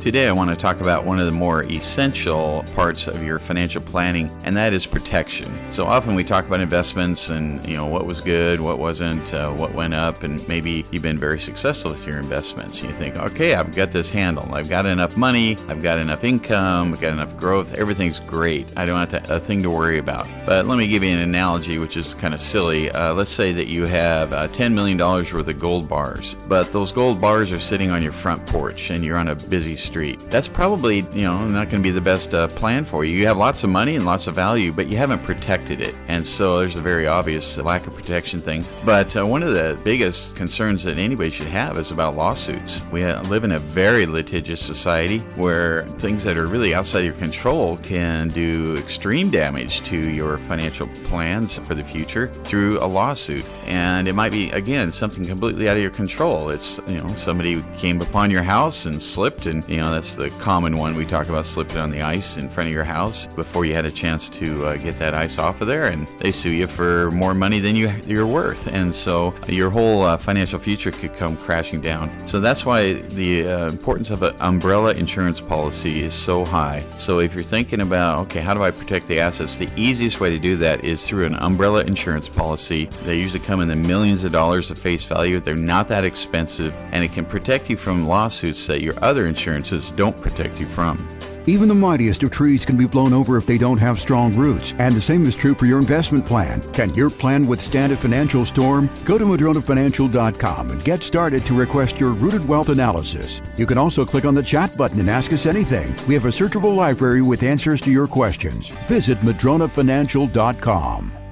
Today, I want to talk about one of the more essential parts of your financial planning, and that is protection. So often we talk about investments and you know what was good, what wasn't, uh, what went up, and maybe you've been very successful with your investments. You think, okay, I've got this handled. I've got enough money, I've got enough income, I've got enough growth. Everything's great. I don't have to, a thing to worry about. But let me give you an analogy, which is kind of silly. Uh, let's say that you have uh, $10 million worth of gold bars, but those gold bars are sitting on your front porch, and you're on a busy street. That's probably, you know, not going to be the best uh, plan for you. You have lots of money and lots of value, but you haven't protected it. And so there's a very obvious lack of protection thing. But uh, one of the biggest concerns that anybody should have is about lawsuits. We live in a very litigious society where things that are really outside your control can do extreme damage to your financial plans for the future through a lawsuit. And it might be, again, something completely out of your control. It's, you know, somebody came upon your house and slipped, and, you know, that's the common one we talk about slipping on the ice in front of your house before you had a chance to uh, get that ice off of there, and they sue you for more money than you you're worth, and so your whole uh, financial future could come crashing down. So that's why the uh, importance of an umbrella insurance policy is so high. So if you're thinking about okay, how do I protect the assets? The easiest way to do that is through an umbrella insurance policy. They usually come in the millions of dollars of face value. They're not that expensive, and it can protect you from lawsuits that your other don't protect you from. Even the mightiest of trees can be blown over if they don't have strong roots, and the same is true for your investment plan. Can your plan withstand a financial storm? Go to MadronaFinancial.com and get started to request your rooted wealth analysis. You can also click on the chat button and ask us anything. We have a searchable library with answers to your questions. Visit MadronaFinancial.com.